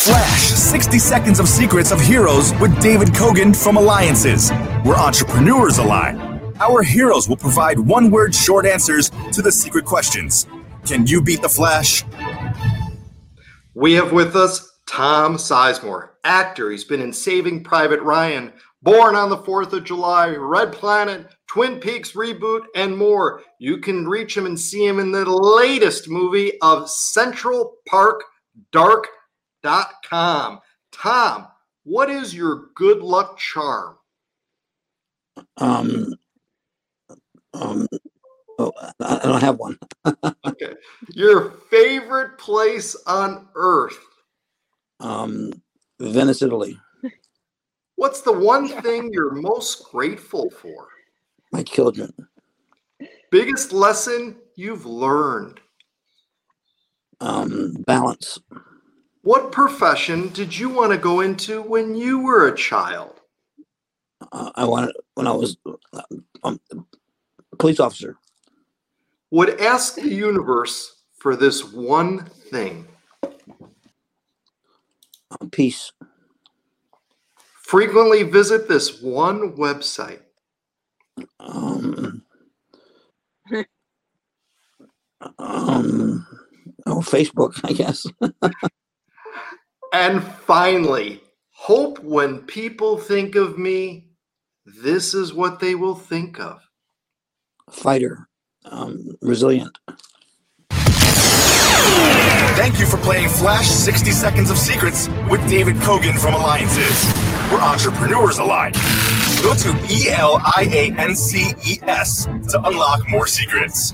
Flash 60 Seconds of Secrets of Heroes with David Kogan from eLiances, where entrepreneurs align. Our heroes will provide one word short answers to the secret questions. Can you beat the Flash? We have with us Tom Sizemore, actor. He's been in Saving Private Ryan, Born on the 4th of July, Red Planet, Twin Peaks reboot, and more. You can reach him and see him in the latest movie of Central Park Dark.com. Tom, what is your good luck charm? Um, um, oh, I I don't have one. Okay. Your favorite place on earth? Um, Venice, Italy. What's the one thing you're most grateful for? My children. Biggest lesson you've learned? Um, balance. What profession did you want to go into when you were a child? Uh, I wanted when I was uh, um, a police officer. Would ask the universe for this one thing. Uh, peace. Frequently visit this one website. Um, um, oh, Facebook, I guess. And finally, hope when people think of me, this is what they will think of. Fighter. Um, resilient. Thank you for playing Flash 60 Seconds of Secrets with David Kogan from eLiances, We're entrepreneurs align. Go to E L I A N C E S to unlock more secrets.